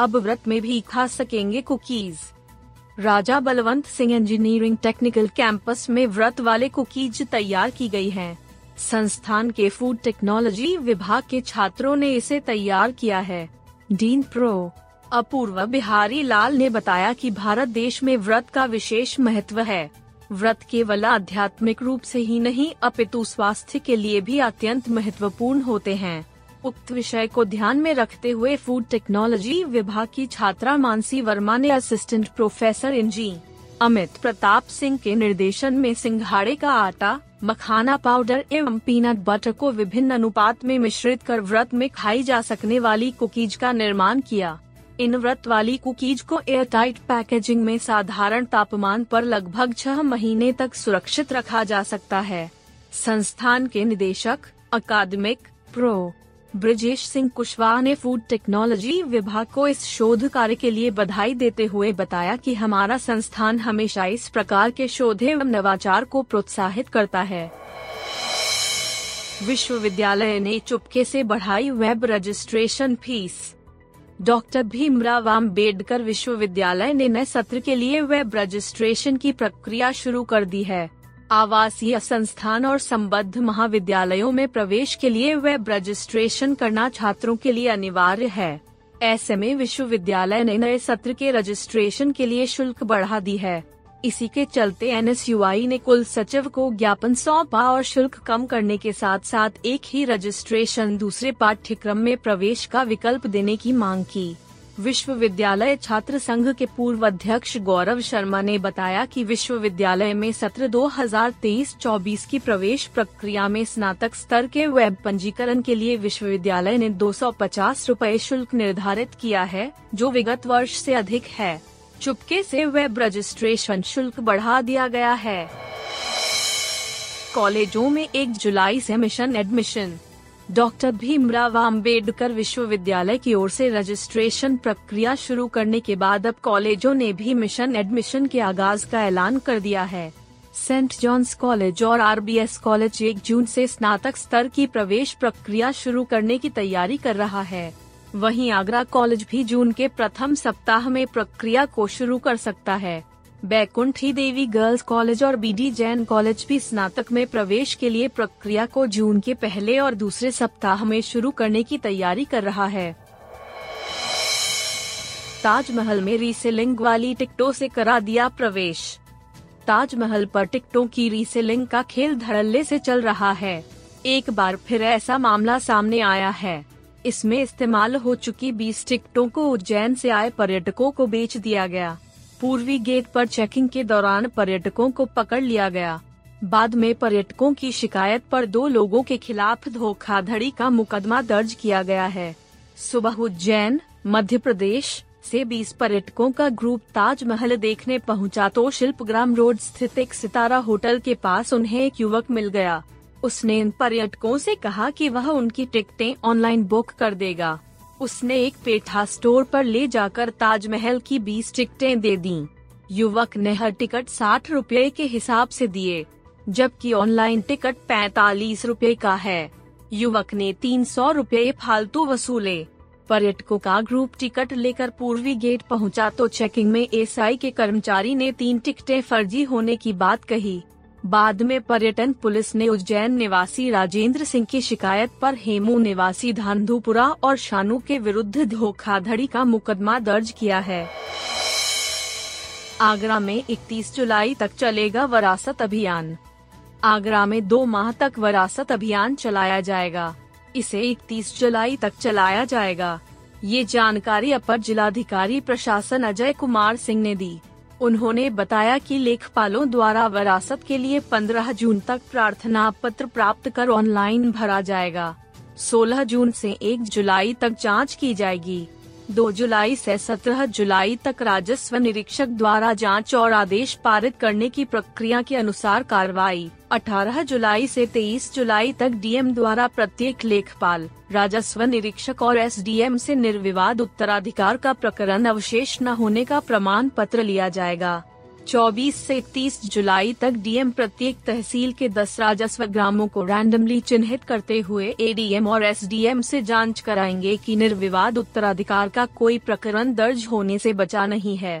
अब व्रत में भी खा सकेंगे cookies. Raja Balwant Singh engineering technical campus में व्रत वाले कुकीज तैयार की गई हैं। संस्थान के फ़ूड टेक्नोलॉजी विभाग के छात्रों ने इसे तैयार किया है। डीन प्रो अपूर्व बिहारी लाल ने बताया कि भारत देश में व्रत का विशेष महत्व है। व्रत केवल आध्यात्मिक रूप से ही नहीं, अपितु स्वास्थ्य के लिए भी अत्यंत महत्वपूर्ण होते हैं। उक्त विषय को ध्यान में रखते हुए फ़ूड टेक्नोलॉजी विभाग की छात्रा मानसी वर्मा ने असिस्टेंट प्रोफेसर इंजी अमित प्रताप सिंह के निर्देशन में सिंघाड़े का आटा, मखाना पाउडर एवं पीनट बटर को विभिन्न अनुपात में मिश्रित कर व्रत में खाई जा सकने वाली कुकीज का निर्माण किया। इन व्रत वाली कुकीज को एयर टाइट पैकेजिंग में साधारण तापमान पर लगभग छह महीने तक सुरक्षित रखा जा सकता है। संस्थान के निदेशक अकादमिक प्रो ब्रजेश सिंह कुशवाहा ने फ़ूड टेक्नोलॉजी विभाग को इस शोध कार्य के लिए बधाई देते हुए बताया कि हमारा संस्थान हमेशा इस प्रकार के शोध एवं नवाचार को प्रोत्साहित करता है। विश्वविद्यालय ने चुपके से बढ़ाई web registration fees. Doctor Bhimrao Ambedkar विश्वविद्यालय ने नए सत्र के लिए वेब रजिस्ट्रेशन की प्रक्रिया शुरू कर दी है। आवासीय संस्थान और संबद्ध महाविद्यालयों में प्रवेश के लिए वेब रजिस्ट्रेशन करना छात्रों के लिए अनिवार्य है। ऐसे में विश्वविद्यालय ने नए सत्र के रजिस्ट्रेशन के लिए शुल्क बढ़ा दी है। इसी के चलते एनएसयूआई ने कुल सचिव को ज्ञापन सौंपा और शुल्क कम करने के साथ साथ एक ही रजिस्ट्रेशन दूसरे पाठ्यक्रम में प्रवेश का विकल्प देने की मांग की। विश्वविद्यालय छात्र संघ के पूर्व अध्यक्ष गौरव शर्मा ने बताया कि विश्वविद्यालय में सत्र 2023-24 की प्रवेश प्रक्रिया में स्नातक स्तर के वेब पंजीकरण के लिए विश्वविद्यालय ने दो सौ शुल्क निर्धारित किया है, जो विगत वर्ष से अधिक है। चुपके से वेब रजिस्ट्रेशन शुल्क बढ़ा दिया गया है। कॉलेजों में एक जुलाई से mission admission. Doctor Bhimrao Ambedkar विश्वविद्यालय की ओर से रजिस्ट्रेशन प्रक्रिया शुरू करने के बाद अब कॉलेजों ने भी मिशन एडमिशन के आगाज़ का ऐलान कर दिया है। सेंट जॉन्स कॉलेज और आरबीएस कॉलेज एक जून से स्नातक स्तर की प्रवेश प्रक्रिया शुरू करने की तैयारी कर रहा है। वहीं आगरा कॉलेज भी जून के प्रथम सप्ताह में प्रक्रिया को शुरू कर सकता है। बैकुंठी देवी गर्ल्स कॉलेज और बीडी जैन कॉलेज भी स्नातक में प्रवेश के लिए प्रक्रिया को जून के पहले और दूसरे सप्ताह में शुरू करने की तैयारी कर रहा है। ताजमहल में रीसेलिंग वाली टिकटों से करा दिया प्रवेश। ताजमहल पर टिकटों की रीसेलिंग का खेल धड़ल्ले से चल रहा है। एक बार फिर ऐसा मामला सामने आया है। इसमें इस्तेमाल हो चुकी 20 टिकटों को उज्जैन से आए पर्यटकों को बेच दिया गया। पूर्वी गेट पर चेकिंग के दौरान पर्यटकों को पकड़ लिया गया। बाद में पर्यटकों की शिकायत पर दो लोगों के खिलाफ धोखाधड़ी का मुकदमा दर्ज किया गया है। सुबह उज्जैन, मध्य प्रदेश से 20 पर्यटकों का ग्रुप ताजमहल देखने पहुँचा तो शिल्पग्राम रोड स्थित एक सितारा होटल के पास उन्हें एक युवक मिल गया। उसने इन पर्यटकों से कहा कि वह उनकी टिकटें ऑनलाइन बुक कर देगा। उसने एक पेठा स्टोर पर ले जाकर ताजमहल की बीस टिकटें दे दी। युवक ने हर टिकट साठ रुपए के हिसाब से दिए, जबकि ऑनलाइन टिकट पैतालीस रुपए का है। युवक ने तीन सौ रूपए फालतू वसूले। पर्यटकों का ग्रुप टिकट लेकर पूर्वी गेट पहुँचा तो चेकिंग में एसआई के कर्मचारी ने तीन टिकटें फर्जी होने की बात कही। बाद में पर्यटन पुलिस ने उज्जैन निवासी राजेंद्र सिंह की शिकायत पर हेमू निवासी धांधुपुरा और शानू के विरुद्ध धोखाधड़ी का मुकदमा दर्ज किया है। आगरा में 31 जुलाई तक चलेगा वरासत अभियान। आगरा में दो माह तक वरासत अभियान चलाया जाएगा। इसे 31 जुलाई तक चलाया जाएगा। ये जानकारी अपर जिलाधिकारी प्रशासन अजय कुमार सिंह ने दी। उन्होंने बताया कि लेखपालों द्वारा विरासत के लिए 15 जून तक प्रार्थना पत्र प्राप्त कर ऑनलाइन भरा जाएगा। 16 जून से 1 जुलाई तक जाँच की जाएगी। 2 जुलाई से 17 जुलाई तक राजस्व निरीक्षक द्वारा जाँच और आदेश पारित करने की प्रक्रिया के अनुसार कार्रवाई। 18 जुलाई से 23 जुलाई तक डीएम द्वारा प्रत्येक लेखपाल, राजस्व निरीक्षक और एसडीएम से निर्विवाद उत्तराधिकार का प्रकरण अवशेष न होने का प्रमाण पत्र लिया जाएगा। 24 से 30 जुलाई तक डीएम प्रत्येक तहसील के 10 राजस्व ग्रामों को रैंडमली चिन्हित करते हुए एडीएम और एसडीएम से जाँच कराएँगे कि निर्विवाद उत्तराधिकार का कोई प्रकरण दर्ज होने से बचा नहीं है।